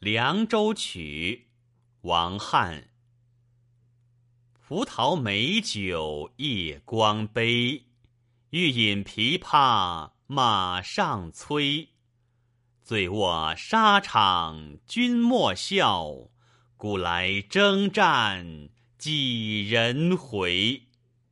凉州曲王翰。葡萄美酒夜光杯欲饮琵琶马上催。醉卧沙场君莫笑古来征战几人回。